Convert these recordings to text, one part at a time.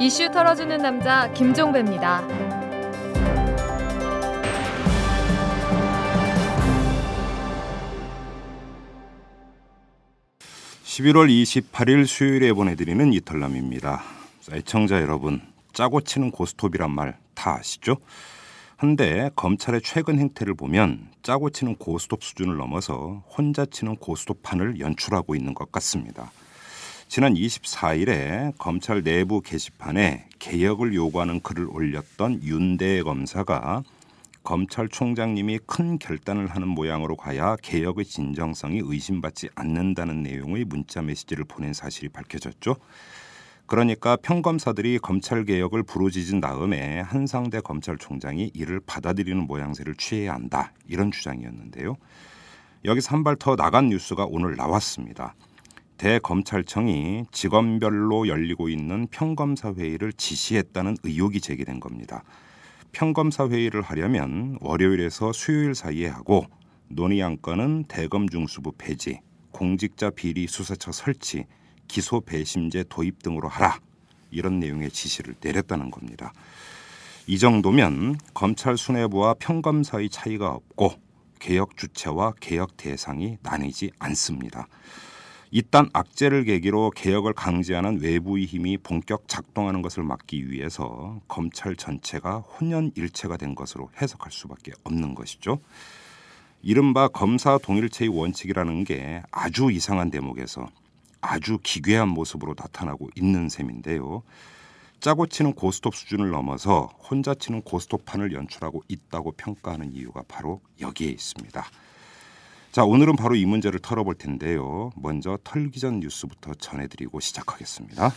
이슈 털어주는 남자 김종배입니다. 11월 28일 수요일에 보내드리는 이털남입니다. 애청자 여러분, 짜고 치는 고스톱이란 말 다 아시죠? 한데 검찰의 최근 행태를 보면 짜고 치는 고스톱 수준을 넘어서 혼자 치는 고스톱판을 연출하고 있는 것 같습니다. 지난 24일에 검찰 내부 게시판에 개혁을 요구하는 글을 올렸던 윤대 검사가 검찰총장님이 큰 결단을 하는 모양으로 가야 개혁의 진정성이 의심받지 않는다는 내용의 문자 메시지를 보낸 사실이 밝혀졌죠. 그러니까 평검사들이 검찰 개혁을 부르짖은 다음에 한상대 검찰총장이 이를 받아들이는 모양새를 취해야 한다 이런 주장이었는데요. 여기서 한 발 더 나간 뉴스가 오늘 나왔습니다. 대검찰청이 직원별로 열리고 있는 평검사 회의를 지시했다는 의혹이 제기된 겁니다. 평검사 회의를 하려면 월요일에서 수요일 사이에 하고 논의 안건은 대검 중수부 폐지, 공직자 비리 수사처 설치, 기소 배심제 도입 등으로 하라 이런 내용의 지시를 내렸다는 겁니다. 이 정도면 검찰 수뇌부와 평검 사의 차이가 없고 개혁 주체와 개혁 대상이 나뉘지 않습니다. 이딴 악재를 계기로 개혁을 강제하는 외부의 힘이 본격 작동하는 것을 막기 위해서 검찰 전체가 혼연일체가 된 것으로 해석할 수밖에 없는 것이죠. 이른바 검사 동일체의 원칙이라는 게 아주 이상한 대목에서 아주 기괴한 모습으로 나타나고 있는 셈인데요. 짜고 치는 고스톱 수준을 넘어서 혼자 치는 고스톱판을 연출하고 있다고 평가하는 이유가 바로 여기에 있습니다. 자, 오늘은 바로 이 문제를 털어볼 텐데요. 먼저 털기 전 뉴스부터 전해드리고 시작하겠습니다.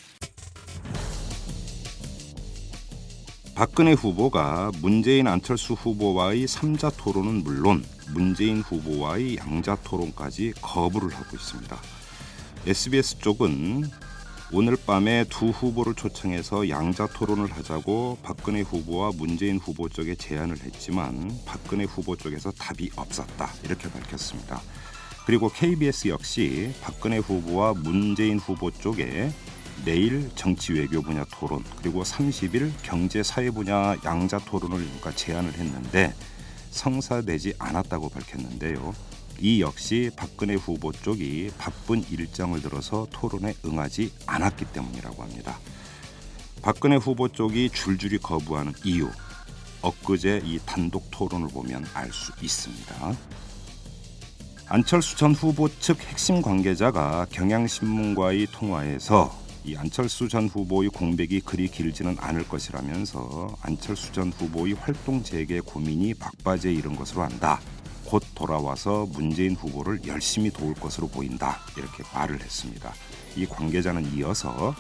박근혜 후보가 문재인 안철수 후보와의 3자 토론은 물론 문재인 후보와의 양자 토론까지 거부를 하고 있습니다. SBS 쪽은 오늘 밤에 두 후보를 초청해서 양자 토론을 하자고 박근혜 후보와 문재인 후보 쪽에 제안을 했지만 박근혜 후보 쪽에서 답이 없었다 이렇게 밝혔습니다. 그리고 KBS 역시 박근혜 후보와 문재인 후보 쪽에 내일 정치 외교 분야 토론 그리고 30일 경제 사회 분야 양자 토론을 제안을 했는데 성사되지 않았다고 밝혔는데요. 이 역시 박근혜 후보 쪽이 바쁜 일정을 들어서 토론에 응하지 않았기 때문이라고 합니다. 박근혜 후보 쪽이 줄줄이 거부하는 이유 엊그제 이 단독 토론을 보면 알 수 있습니다. 안철수 전 후보 측 핵심 관계자가 경향신문과의 통화에서 이 안철수 전 후보의 공백이 그리 길지는 않을 것이라면서 안철수 전 후보의 활동 재개 고민이 막바지에 이른 것으로 안다. 곧 돌아와서 문재인 후보를 열심히 도울 것으로 보인다 이렇게 말을 했습니다. 이 관계자는 이어서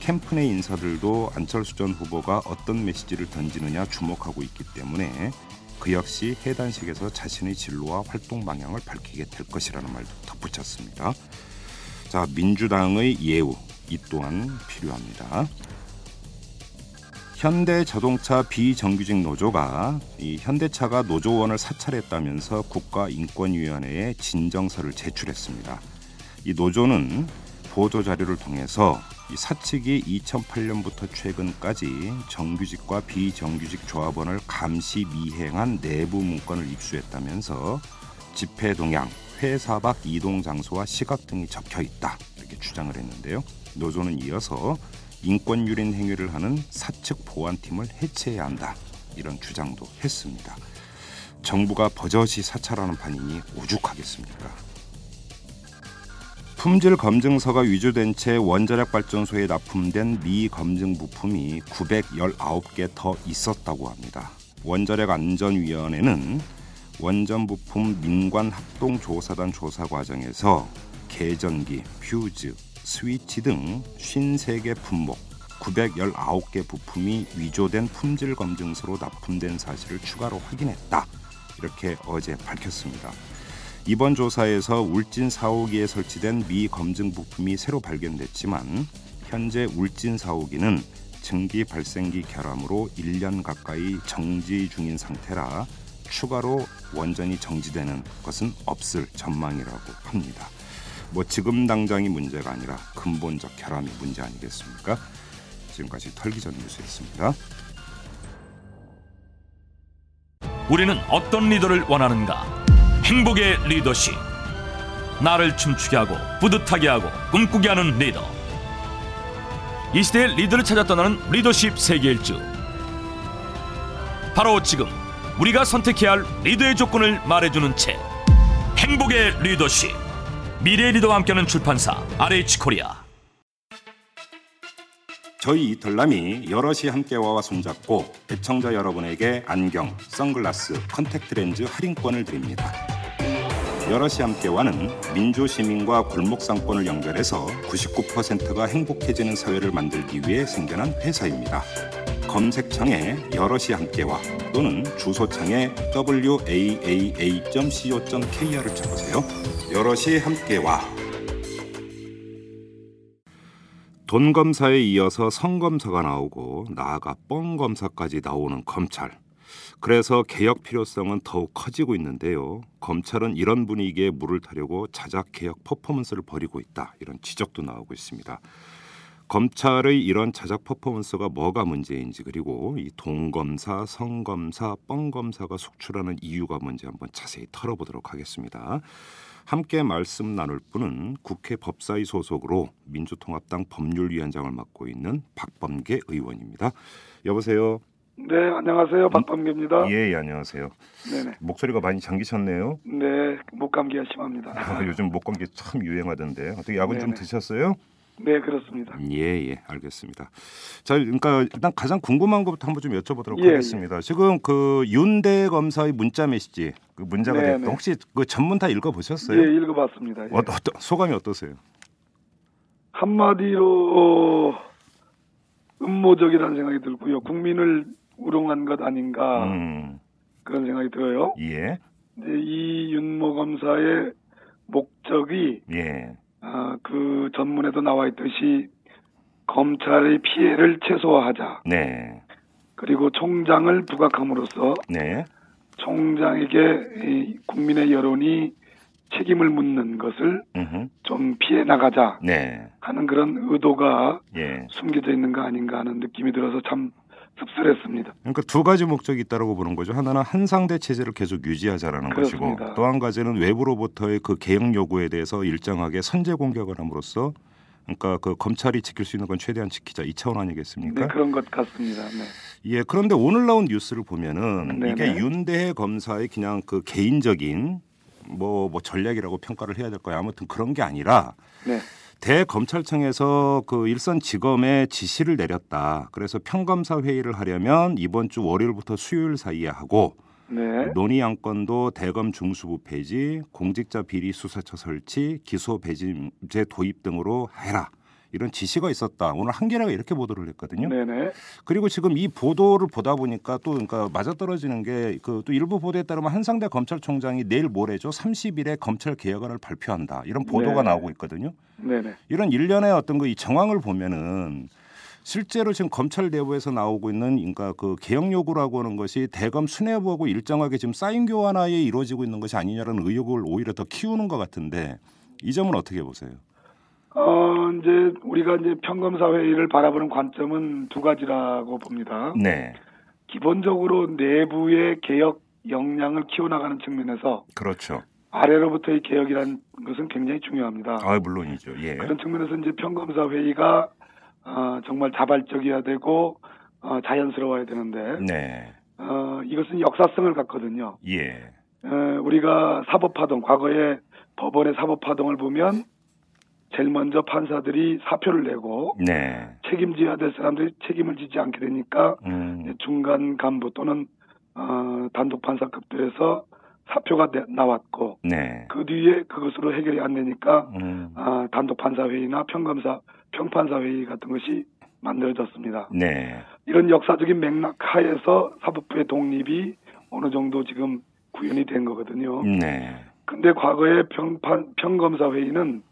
캠프 내 인사들도 안철수 전 후보가 어떤 메시지를 던지느냐 주목하고 있기 때문에 그 역시 해단식에서 자신의 진로와 활동 방향을 밝히게 될 것이라는 말도 덧붙였습니다. 자 민주당의 예우 이 또한 필요합니다. 현대자동차 비정규직 노조가 이 현대차가 노조원을 사찰했다면서 국가인권위원회에 진정서를 제출했습니다. 이 노조는 보도 자료를 통해서 이 사측이 2008년부터 최근까지 정규직과 비정규직 조합원을 감시 미행한 내부 문건을 입수했다면서 집회 동향, 회사 밖 이동 장소와 시각 등이 적혀 있다 이렇게 주장을 했는데요. 노조는 이어서 인권 유린 행위를 하는 사측 보안팀을 해체해야 한다 이런 주장도 했습니다. 정부가 버젓이 사찰하는 판이니 오죽하겠습니까? 품질 검증서가 위조된 채 원자력 발전소에 납품된 미 검증 부품이 919개 더 있었다고 합니다. 원자력 안전위원회는 원전 부품 민관 합동 조사단 조사 과정에서 개전기, 퓨즈, 스위치 등 53개 품목 919개 부품이 위조된 품질 검증서로 납품된 사실을 추가로 확인했다. 이렇게 어제 밝혔습니다. 이번 조사에서 울진 4호기에 설치된 미 검증 부품이 새로 발견됐지만 현재 울진 4호기는 증기 발생기 결함으로 1년 가까이 정지 중인 상태라 추가로 원전이 정지되는 것은 없을 전망이라고 합니다. 뭐 지금 당장이 문제가 아니라 근본적 결함이 문제 아니겠습니까? 지금까지 털기전 뉴스였습니다. 우리는 어떤 리더를 원하는가? 행복의 리더십. 나를 춤추게 하고 뿌듯하게 하고 꿈꾸게 하는 리더. 이 시대의 리더를 찾아 떠나는 리더십 세계 일주. 바로 지금 우리가 선택해야 할 리더의 조건을 말해주는 책. 행복의 리더십. 미래 리더와 함께하는 출판사 RH 코리아. 저희 이털남이 여럿이 함께 와와 손잡고 애청자 여러분에게 안경, 선글라스, 컨택트렌즈 할인권을 드립니다. 여럿이 함께 와는 민주 시민과 골목 상권을 연결해서 99%가 행복해지는 사회를 만들기 위해 생겨난 회사입니다. 검색창에 여럿이 함께와 또는 주소창에 waaa.co.kr을 쳐보세요. 여럿이 함께와 돈 검사에 이어서 성 검사가 나오고 나아가 뻥 검사까지 나오는 검찰. 그래서 개혁 필요성은 더욱 커지고 있는데요. 검찰은 이런 분위기에 물을 타려고 자작 개혁 퍼포먼스를 벌이고 있다. 이런 지적도 나오고 있습니다. 검찰의 이런 자작 퍼포먼스가 뭐가 문제인지 그리고 이 동검사, 성검사, 뻥검사가 속출하는 이유가 뭔지 한번 자세히 털어보도록 하겠습니다. 함께 말씀 나눌 분은 국회 법사위 소속으로 민주통합당 법률위원장을 맡고 있는 박범계 의원입니다. 여보세요. 네, 안녕하세요. 박범계입니다. 예, 예, 안녕하세요. 네네. 목소리가 많이 잠기셨네요. 네, 목감기가 심합니다. 아, 요즘 목감기 참 유행하던데 어떻게 약은 좀 네네. 드셨어요? 네, 그렇습니다. 예, 예, 알겠습니다. 자, 그러니까 일단 가장 궁금한 것부터 한번 좀 여쭤보도록 예, 하겠습니다. 지금 그 윤대 검사의 문자 메시지 그 문자가 네네. 됐던 혹시 그 전문 다 읽어 보셨어요? 예, 읽어봤습니다. 예. 어, 어떠, 소감이 어떠세요? 한마디로 어, 음모적이라는 생각이 들고요. 국민을 우롱한 것 아닌가 음, 그런 생각이 들어요. 예, 이제 이 윤모 검사의 목적이 예, 아, 그 전문에도 나와 있듯이 검찰의 피해를 최소화하자. 네, 그리고 총장을 부각함으로써 네, 총장에게 이 국민의 여론이 책임을 묻는 것을 음흠, 좀 피해 나가자 네, 하는 그런 의도가 예. 숨겨져 있는 거 아닌가 하는 느낌이 들어서 참 씁쓸했습니다. 그러니까 두 가지 목적이 있다고 보는 거죠. 하나는 한상대 체제를 계속 유지하자라는 그렇습니다. 것이고 또 한 가지는 외부로부터의 그 개혁 요구에 대해서 일정하게 선제 공격을 함으로써 그러니까 그 검찰이 지킬 수 있는 건 최대한 지키자 이 차원 아니겠습니까? 네, 그런 것 같습니다. 네. 예, 그런데 오늘 나온 뉴스를 보면은 네네. 이게 윤대혜 검사의 그냥 그 개인적인 뭐, 뭐 전략이라고 평가를 해야 될 거야. 아무튼 그런 게 아니라 네. 대검찰청에서 그 일선 지검에 지시를 내렸다. 그래서 평검사 회의를 하려면 이번 주 월요일부터 수요일 사이에 하고 네. 논의 안건도 대검 중수부 폐지, 공직자 비리 수사처 설치, 기소 배제제 도입 등으로 해라. 이런 지시가 있었다. 오늘 한겨레가 이렇게 보도를 했거든요. 네네. 그리고 지금 이 보도를 보다 보니까 또 그러니까 맞아떨어지는 게 그 또 일부 보도에 따르면 한상대 검찰총장이 내일 모레죠 30일에 검찰 개혁안을 발표한다 이런 보도가 네. 나오고 있거든요. 네네. 이런 일련의 어떤 그 이 정황을 보면은 실제로 지금 검찰 내부에서 나오고 있는 그러니까 그 개혁 요구라고 하는 것이 대검 수뇌부하고 일정하게 지금 사인 교환하에 이루어지고 있는 것이 아니냐라는 의혹을 오히려 더 키우는 것 같은데 이 점은 어떻게 보세요? 어, 이제 우리가 이제 평검사 회의를 바라보는 관점은 두 가지라고 봅니다. 네, 기본적으로 내부의 개혁 역량을 키워나가는 측면에서 그렇죠. 아래로부터의 개혁이라는 것은 굉장히 중요합니다. 아 물론이죠. 예, 그런 측면에서 이제 평검사 회의가 어, 정말 자발적이어야 되고 어, 자연스러워야 되는데 네, 어, 이것은 역사성을 갖거든요. 예, 어, 우리가 사법파동 과거에 법원의 사법파동을 보면 제일 먼저 판사들이 사표를 내고 네, 책임져야 될 사람들이 책임을 지지 않게 되니까 음, 중간 간부 또는 어, 단독 판사급들에서 사표가 내- 나왔고 네, 그 뒤에 그것으로 해결이 안 되니까 음, 아, 단독 판사 회의나 평검사 평판사 회의 같은 것이 만들어졌습니다. 네, 이런 역사적인 맥락 하에서 사법부의 독립이 어느 정도 지금 구현이 된 거거든요. 네, 근데 과거의 평판 평검사 회의는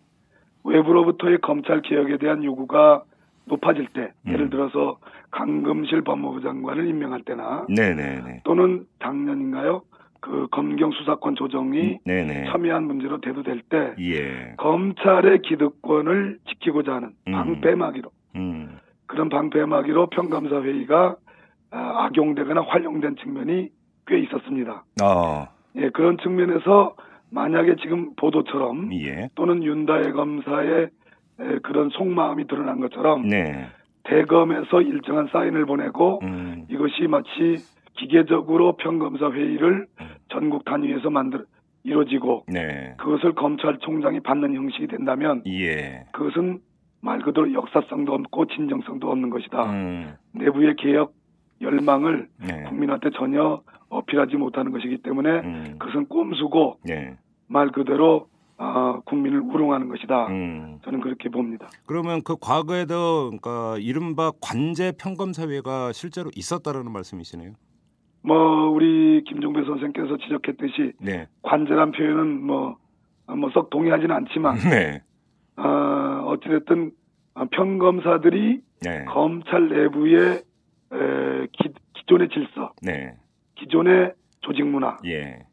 외부로부터의 검찰 개혁에 대한 요구가 높아질 때, 음. 예를 들어서 강금실 법무부 장관을 임명할 때나 네, 네, 네, 또는 작년인가요? 그 검경 수사권 조정이 네, 네, 첨예한 문제로 대두될 때 예, 검찰의 기득권을 지키고자 하는 음. 방패막이로 음, 그런 방패막이로 평검사 회의가 아, 악용되거나 활용된 측면이 꽤 있었습니다. 어, 예, 그런 측면에서 만약에 지금 보도처럼 예. 또는 윤다혜 검사의 에, 그런 속마음이 드러난 것처럼 네. 대검에서 일정한 사인을 보내고 음, 이것이 마치 기계적으로 평검사 회의를 전국 단위에서 만들 이루어지고 네. 그것을 검찰총장이 받는 형식이 된다면 예. 그것은 말 그대로 역사성도 없고 진정성도 없는 것이다. 음, 내부의 개혁 열망을 네. 국민한테 전혀 어필하지 못하는 것이기 때문에 음, 그것은 꼼수고 네. 말 그대로 아, 국민을 우롱하는 것이다. 음. 저는 그렇게 봅니다. 그러면 그 과거에도 그러니까 이른바 관제 평검 사회가 실제로 있었다라는 말씀이시네요. 뭐 우리 김종배 선생께서 지적했듯이 네. 관제란 표현은 뭐 뭐썩 동의하지는 않지만 네. 어, 어찌됐든 어, 평검사들이 네. 검찰 내부의 에, 기, 기존의 질서, 네. 기존의 조직 문화를 예.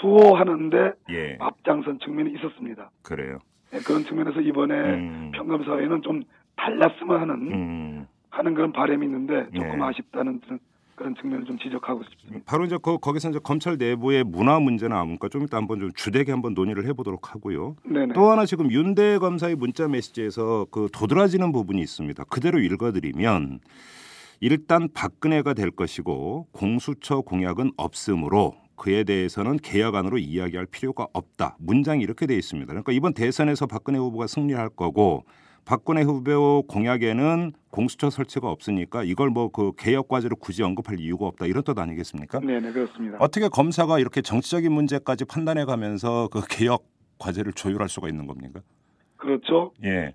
수호하는데 예. 앞장선 측면이 있었습니다. 그래요. 예, 그런 측면에서 이번에 음. 평검사회는 좀 달랐으면 하는 음. 하는 그런 바람이 있는데 조금 네. 아쉽다는 그런, 그런 측면을 좀 지적하고 싶습니다. 바로 이제 그 거기서 이제 검찰 내부의 문화 문제나 아무까 좀 이따 한번 좀 주되게 한번 논의를 해보도록 하고요. 네네. 또 하나 지금 윤대 검사의 문자 메시지에서 그 도드라지는 부분이 있습니다. 그대로 읽어드리면 일단 박근혜가 될 것이고 공수처 공약은 없으므로 그에 대해서는 개혁안으로 이야기할 필요가 없다. 문장이 이렇게 돼 있습니다. 그러니까 이번 대선에서 박근혜 후보가 승리할 거고 박근혜 후보 공약에는 공수처 설치가 없으니까 이걸 뭐 그 개혁 과제로 굳이 언급할 이유가 없다 이런 뜻 아니겠습니까? 네 네 그렇습니다. 어떻게 검사가 이렇게 정치적인 문제까지 판단해 가면서 그 개혁 과제를 조율할 수가 있는 겁니까? 그렇죠. 예.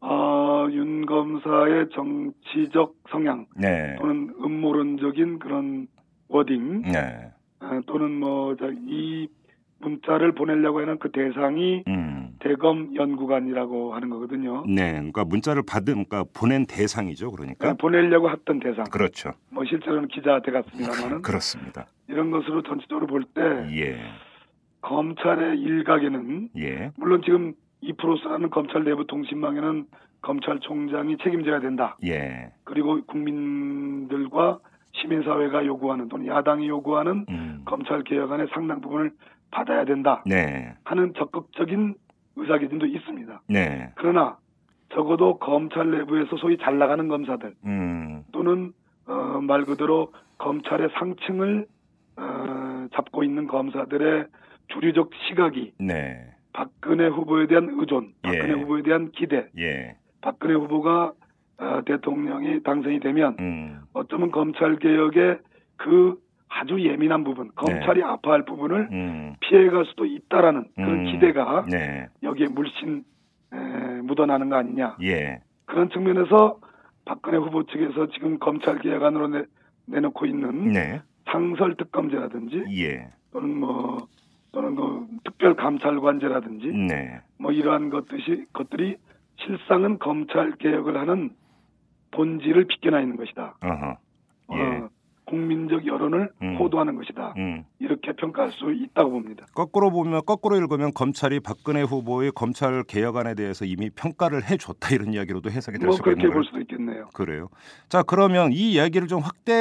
아, 윤 검사의 정치적 성향 네. 또는 음모론적인 그런 워딩 네. 아, 또는 뭐 이 문자를 보내려고 하는 그 대상이 음. 대검 연구관이라고 하는 거거든요. 네. 그러니까 문자를 받은 그러니까 보낸 대상이죠. 그러니까. 아, 보내려고 했던 대상. 그렇죠. 뭐 실제로는 기자한테 같습니다만은 그렇습니다. 이런 것으로 전체적으로 볼 때 예. 검찰의 일각에는 예. 물론 지금 2%라는 검찰 내부 통신망에는 검찰총장이 책임져야 된다. 예. 그리고 국민들과 시민사회가 요구하는 또는 야당이 요구하는 음. 검찰 개혁안의 상당 부분을 받아야 된다 네. 하는 적극적인 의사결정도 있습니다. 네. 그러나 적어도 검찰 내부에서 소위 잘 나가는 검사들 음. 또는 어, 말 그대로 검찰의 상층을 어, 잡고 있는 검사들의 주류적 시각이 네. 박근혜 후보에 대한 의존, 박근혜 예. 후보에 대한 기대, 예. 박근혜 후보가 어, 대통령이 당선이 되면 음. 어쩌면 검찰 개혁의 그 아주 예민한 부분, 검찰이 아파할 부분을 음. 피해갈 수도 있다라는 그런 음. 기대가 네. 여기에 물씬 에, 묻어나는 거 아니냐. 예. 그런 측면에서 박근혜 후보 측에서 지금 검찰 개혁안으로 내, 내놓고 있는 네. 상설 특검제라든지 예. 또는 뭐 또는 그 특별 감찰관제라든지 네. 뭐 이러한 것들이 것들이 실상은 검찰 개혁을 하는 본질을 비껴나 있는 것이다. 어허. 예. 어, 국민적 여론을 음. 호도하는 것이다. 음. 이렇게 평가할 수 있다고 봅니다. 거꾸로 보면 거꾸로 읽으면 검찰이 박근혜 후보의 검찰 개혁안에 대해서 이미 평가를 해줬다 이런 이야기로도 해석이 될 뭐 수가 그렇게 있는 볼 거예요. 수도 있겠네요. 그래요. 자 그러면 이 이야기를 좀 확대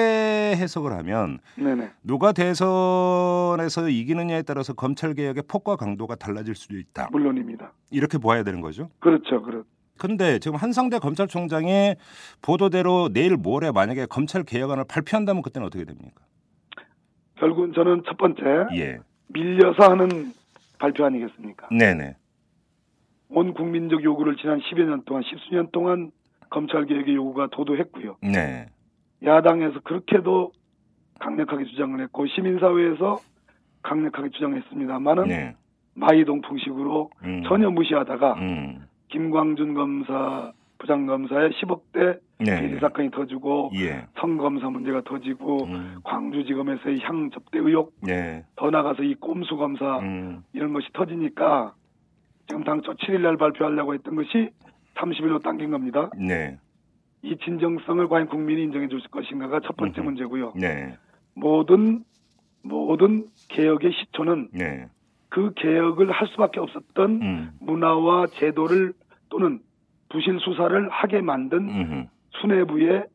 해석을 하면 네네. 누가 대선에서 이기느냐에 따라서 검찰 개혁의 폭과 강도가 달라질 수도 있다. 물론입니다. 이렇게 봐야 되는 거죠. 그렇죠. 그렇. 근데 지금 한상대 검찰총장의 보도대로 내일 모레 만약에 검찰 개혁안을 발표한다면 그때는 어떻게 됩니까? 결국은 저는 첫 번째 예. 밀려서 하는 발표 아니겠습니까? 네네. 온 국민적 요구를 지난 10여 년 동안, 십수년 동안 검찰 개혁의 요구가 도도했고요. 네. 야당에서 그렇게도 강력하게 주장을 했고 시민사회에서 강력하게 주장했습니다만은 네. 마이동풍식으로 음. 전혀 무시하다가 음. 김광준 검사 부장검사의 10억대 네. 비리 사건이 터지고 예. 성검사 문제가 터지고 음. 광주지검에서의 향 접대 의혹 네. 더 나가서 이 꼼수 검사 음. 이런 것이 터지니까 지금 당초 7일 날 발표하려고 했던 것이 30일로 당긴 겁니다. 네. 이 진정성을 과연 국민이 인정해 줄 것인가가 첫 번째 음흠. 문제고요. 네. 모든 모든 개혁의 시초는 네. 그 개혁을 할 수밖에 없었던 음. 문화와 제도를 또는 부실 수사를 하게 만든 음흠. 수뇌부의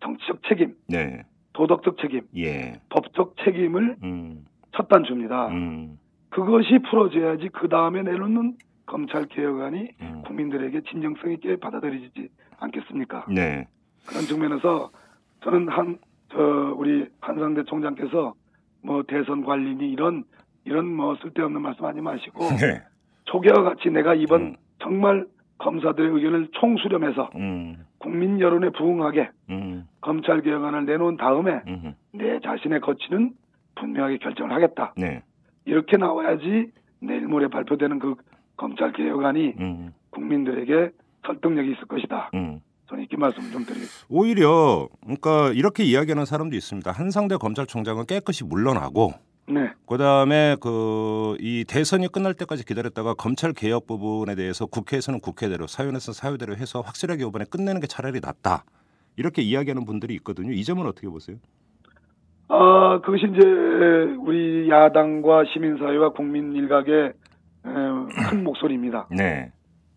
정치적 책임, 네. 도덕적 책임, 예. 법적 책임을 음. 첫 단추입니다. 음. 그것이 풀어져야지 그 다음에 내놓는 검찰 개혁안이 음. 국민들에게 진정성 있게 받아들여지지 않겠습니까? 네. 그런 측면에서 저는 한, 저, 우리 한상대 총장께서 뭐 대선 관리니 이런, 이런 뭐 쓸데없는 말씀 하지 마시고 네. 초기와 같이 내가 이번 음. 정말 검사들의 의견을 총수렴해서 음. 국민 여론에 부응하게 음. 검찰 개혁안을 내놓은 다음에 음. 내 자신의 거치는 분명하게 결정을 하겠다. 네. 이렇게 나와야지 내일 모레 발표되는 그 검찰 개혁안이 음. 국민들에게 설득력이 있을 것이다. 음. 저는 이렇게 말씀 좀 드리겠습니다. 오히려 그러니까 이렇게 이야기하는 사람도 있습니다. 한상대 검찰총장은 깨끗이 물러나고 네, 그다음에 그 이 대선이 끝날 때까지 기다렸다가 검찰 개혁 부분에 대해서 국회에서는 국회대로 사院에서 사유대로 해서 확실하게 이번에 끝내는 게 차라리 낫다. 이렇게 이야기하는 분들이 있거든요. 이 점은 어떻게 보세요? 아 그것이 이제 우리 야당과 시민사회와 국민 일각의 에, 큰 목소리입니다. 네.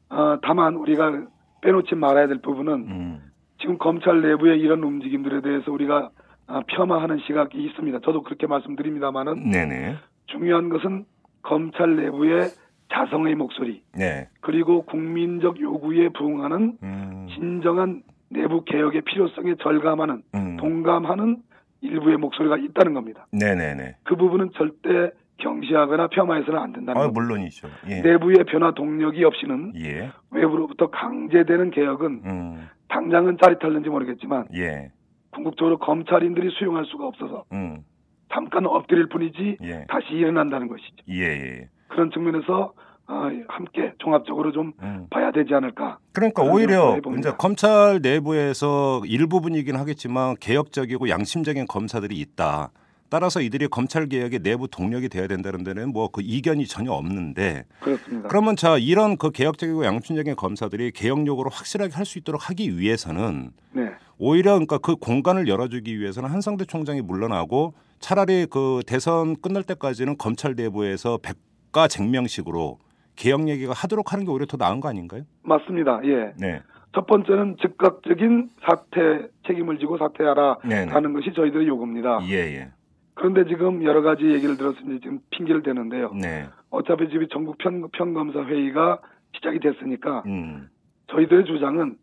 아, 다만 우리가 빼놓지 말아야 될 부분은 음. 지금 검찰 내부의 이런 움직임들에 대해서 우리가 아, 폄하하는 시각이 있습니다. 저도 그렇게 말씀드립니다만은 네네. 중요한 것은 검찰 내부의 자성의 목소리 네. 그리고 국민적 요구에 부응하는 음. 진정한 내부 개혁의 필요성에 절감하는 음. 동감하는 일부의 목소리가 있다는 겁니다. 네네네. 그 부분은 절대 경시하거나 폄하해서는 안 된다는 아. 물론이죠. 예. 내부의 변화 동력이 없이는 예. 외부로부터 강제되는 개혁은 음. 당장은 짜릿할는지 모르겠지만 예. 궁극적으로 검찰인들이 수용할 수가 없어서 음. 잠깐 엎드릴 뿐이지 예. 다시 일어난다는 것이죠. 예. 예. 그런 측면에서 어, 함께 종합적으로 좀 음. 봐야 되지 않을까. 그러니까 오히려. 이제 검찰 내부에서 일부분이긴 하겠지만 개혁적이고 양심적인 검사들이 있다. 따라서 이들이 검찰 개혁의 내부 동력이 돼야 된다는 데는 뭐 그 이견이 전혀 없는데 그렇습니다. 그러면 자 이런 그 개혁적이고 양심적인 검사들이 개혁 요구를 확실하게 할 수 있도록 하기 위해서는 네. 오히려 그러니까 그 공간을 열어주기 위해서는 한상대 총장이 물러나고 차라리 그 대선 끝날 때까지는 검찰 내부에서 백가쟁명식으로 개혁 얘기가 하도록 하는 게 오히려 더 나은 거 아닌가요? 맞습니다. 예. 네. 첫 번째는 즉각적인 사퇴 책임을 지고 사퇴하라 네네. 하는 것이 저희들의 요구입니다. 예, 예. 그런데 지금 여러 가지 얘기를 들었으니 지금 핑계를 대는데요. 네. 어차피 지금 전국 평, 평검사 회의가 시작이 됐으니까 음. 저희들의 주장은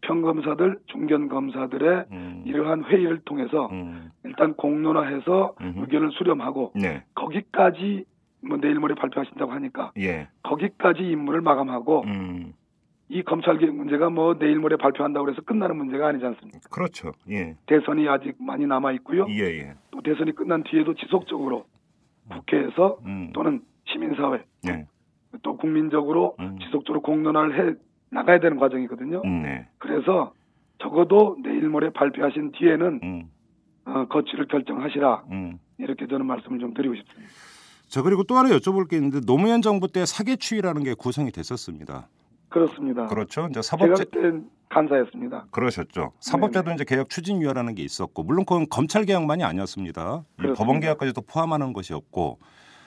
평검사들, 중견검사들의 음. 이러한 회의를 통해서 음. 일단 공론화해서 음흠. 의견을 수렴하고 네. 거기까지 뭐 내일 모레 발표하신다고 하니까 예. 거기까지 임무를 마감하고 음. 이 검찰개혁 문제가 뭐 내일 모레 발표한다고 해서 끝나는 문제가 아니지 않습니까? 그렇죠. 예. 대선이 아직 많이 남아 있고요. 예, 예. 또 대선이 끝난 뒤에도 지속적으로 국회에서 음. 또는 시민사회 네. 또 국민적으로 음. 지속적으로 공론화를 해 나가야 되는 과정이거든요. 음, 네. 그래서 적어도 내일 모레 발표하신 뒤에는 음. 어, 거취를 결정하시라 음. 이렇게 저는 말씀을 좀 드리고 싶습니다. 저 그리고 또 하나 여쭤볼 게 있는데 노무현 정부 때 사개추위라는 게 구성이 됐었습니다. 그렇습니다. 그렇죠. 이제 제가 사법제 그때 간사였습니다. 그러셨죠. 사법제도. 이제 개혁 추진위원회라는 게 있었고 물론 그건 검찰 개혁만이 아니었습니다. 법원 개혁까지도 포함하는 것이었고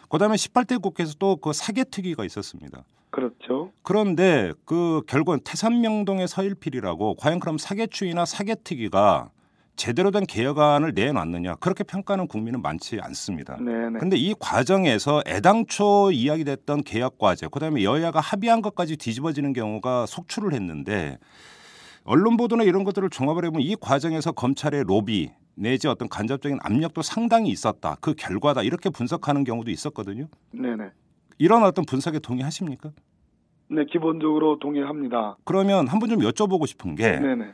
그다음에 18대 국회에서 또 그 사개특위가 있었습니다. 그렇죠. 그런데 그 결국은 태산명동의 서일필이라고 과연 그럼 사개추위나 사개특위가 제대로 된 개혁안을 내놨느냐 그렇게 평가하는 국민은 많지 않습니다. 네네. 근데 이 과정에서 애당초 이야기됐던 개혁 과제, 그다음에 여야가 합의한 것까지 뒤집어지는 경우가 속출을 했는데 언론 보도나 이런 것들을 종합을 해보면 이 과정에서 검찰의 로비 내지 어떤 간접적인 압력도 상당히 있었다. 그 결과다. 이렇게 분석하는 경우도 있었거든요. 네네. 이런 어떤 분석에 동의하십니까? 네, 기본적으로 동의합니다. 그러면 한번 좀 여쭤보고 싶은 게 네네.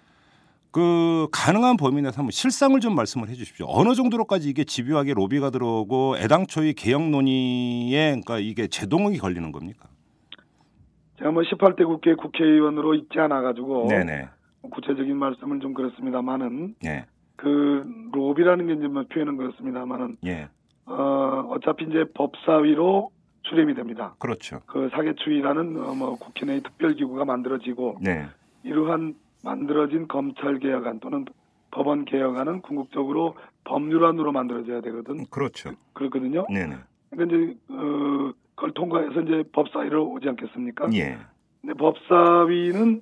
그 가능한 범위 내에서 한번 실상을 좀 말씀을 해주십시오. 어느 정도로까지 이게 집요하게 로비가 들어오고 애당초의 개혁 논의에 그러니까 이게 제동이 걸리는 겁니까? 제가 뭐 18대 국회 국회의원으로 있지 않아 가지고 네네. 구체적인 말씀은 좀 그렇습니다만은 예. 그 로비라는 게 이제 뭐 표현은 그렇습니다만은 예. 어 어차피 이제 법사위로 수렴이 됩니다. 그렇죠. 그 사개추위라는 어, 뭐 국회 내 특별 기구가 만들어지고 네. 이러한 만들어진 검찰 개혁안 또는 법원 개혁안은 궁극적으로 법률안으로 만들어져야 되거든 그렇죠. 그렇거든요. 네네. 그러니까 이제 어, 그걸 통과해서 이제 법사위로 오지 않겠습니까? 예. 근데 법사위는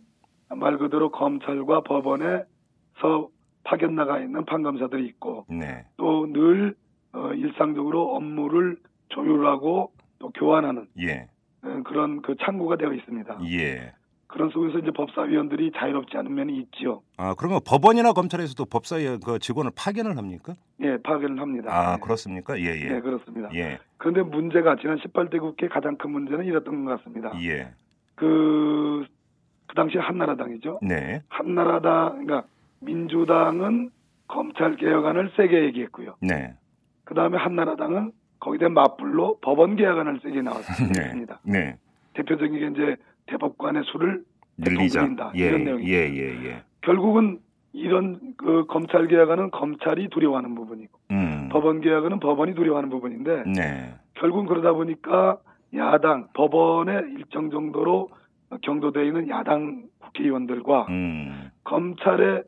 말 그대로 검찰과 법원에서 파견 나가 있는 판검사들이 있고 네. 또늘 어, 일상적으로 업무를 조율하고 또 교환하는 예. 어, 그런 그 창구가 되어 있습니다. 예. 그런 속에서 이제 법사위원들이 자유롭지 않은 면이 있지요. 아, 그러면 법원이나 검찰에서도 법사위 그 직원을 파견을 합니까? 예, 파견을 합니다. 아, 예. 그렇습니까? 예, 예. 네, 그렇습니다. 예. 그런데 문제가 지난 18대 국회 가장 큰 문제는 이랬던 것 같습니다. 예. 그, 그 당시 한나라당이죠. 네. 한나라당, 그러니까 민주당은 검찰 개혁안을 세게 얘기했고요. 네. 그 다음에 한나라당은 거기에 맞불로 법원 개혁안을 세게 나왔습니다. 네. 대표적인 게 이제 대법관의 수를 늘리자. 예. 이런 내용이죠. 예, 예, 예. 결국은 이런 그 검찰 개혁안은 검찰이 두려워하는 부분이고 음. 법원 개혁안은 법원이 두려워하는 부분인데 네. 결국은 그러다 보니까 야당 법원에 일정 정도로 경도되어 있는 야당 국회의원들과 음. 검찰에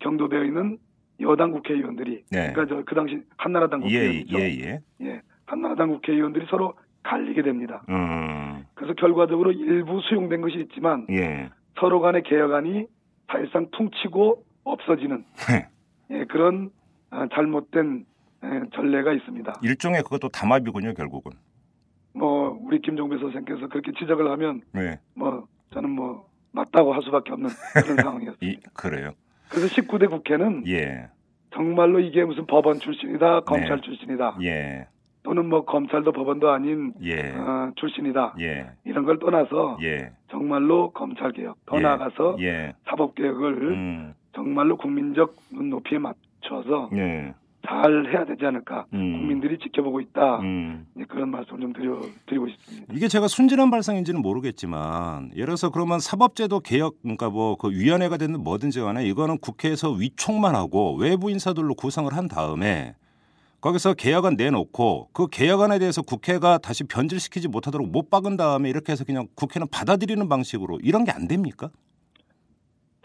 경도되어 있는 여당 국회의원들이 네. 그러니까 저 그 당시 한나라당 예, 국회의원이죠. 예, 예. 예, 한나라당 국회의원들이 서로 갈리게 됩니다. 음. 그래서 결과적으로 일부 수용된 것이 있지만 예. 서로 간의 개혁안이 사실상 퉁치고 없어지는 예, 그런 아, 잘못된 예, 전례가 있습니다. 일종의 그것도 담합이군요, 결국은. 뭐 우리 김종배 선생께서 그렇게 지적을 하면 네. 뭐 저는 뭐 맞다고 할 수밖에 없는 그런 상황이었습니다. 이 그래요. 그래서 19대 국회는 예. 정말로 이게 무슨 법원 출신이다, 검찰 네. 출신이다, 예. 또는 뭐 검찰도 법원도 아닌 예. 어, 출신이다 예. 이런 걸 떠나서 예. 정말로 검찰 개혁, 더 예. 나아가서 예. 사법 개혁을 음. 정말로 국민적 눈높이에 맞춰서 네. 잘 해야 되지 않을까. 음. 국민들이 지켜보고 있다. 음. 예, 그런 말씀을 좀 드려, 드리고 싶습니다. 이게 제가 순진한 발상인지는 모르겠지만 예를 들어서 그러면 사법제도 개혁 그러니까 뭐 그 위원회가 됐든 뭐든지 간에 이거는 국회에서 위촉만 하고 외부 인사들로 구성을 한 다음에 거기서 개혁안 내놓고 그 개혁안에 대해서 국회가 다시 변질시키지 못하도록 못 박은 다음에 이렇게 해서 그냥 국회는 받아들이는 방식으로 이런 게 안 됩니까?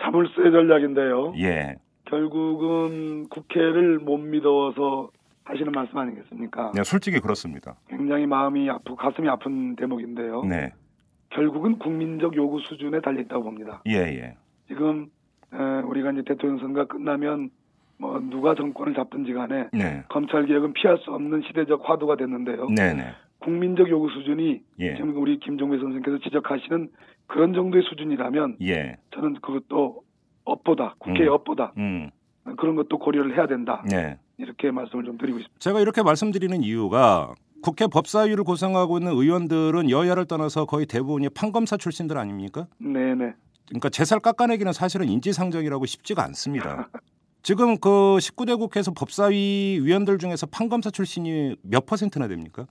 자물쇠 전략인데요. 예. 결국은 국회를 못 믿어서 하시는 말씀 아니겠습니까? 네, 솔직히 그렇습니다. 굉장히 마음이 아프고 가슴이 아픈 대목인데요. 네. 결국은 국민적 요구 수준에 달려 있다고 봅니다. 예, 예. 지금 에, 우리가 이제 대통령 선거가 끝나면 뭐 누가 정권을 잡든지 간에 네. 검찰 개혁은 피할 수 없는 시대적 화두가 됐는데요. 네, 네. 국민적 요구 수준이 예. 지금 우리 김종배 선생께서 지적하시는 그런 정도의 수준이라면 예. 저는 그것도 업보다 국회의 음. 업보다 음. 그런 것도 고려를 해야 된다 네. 이렇게 말씀을 좀 드리고 싶습니다. 제가 이렇게 말씀드리는 이유가 국회 법사위를 구성하고 있는 의원들은 여야를 떠나서 거의 대부분이 판검사 출신들 아닙니까? 네네 그러니까 제살 깎아내기는 사실은 인지상정이라고 쉽지가 않습니다. 지금 그 19대 국회에서 법사위 위원들 중에서 판검사 출신이 몇 퍼센트나 됩니까?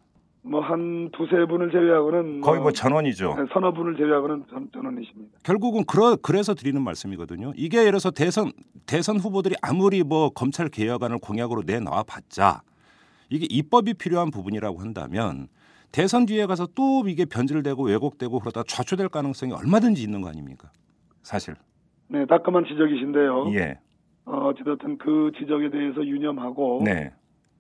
뭐한 두세 분을 제외하고는 거의 뭐 전원이죠. 네, 서너 분을 제외하고는 전, 전원이십니다. 결국은 그러, 그래서 드리는 말씀이거든요. 이게 예를 들어서 대선 대선 후보들이 아무리 뭐 검찰 개혁안을 공약으로 내놔 봤자 이게 입법이 필요한 부분이라고 한다면 대선 뒤에 가서 또 이게 변질되고 왜곡되고 그러다 좌초될 가능성이 얼마든지 있는 거 아닙니까? 사실. 네 따끔한 지적이신데요. 예. 어, 어찌됐든 그 지적에 대해서 유념하고 네.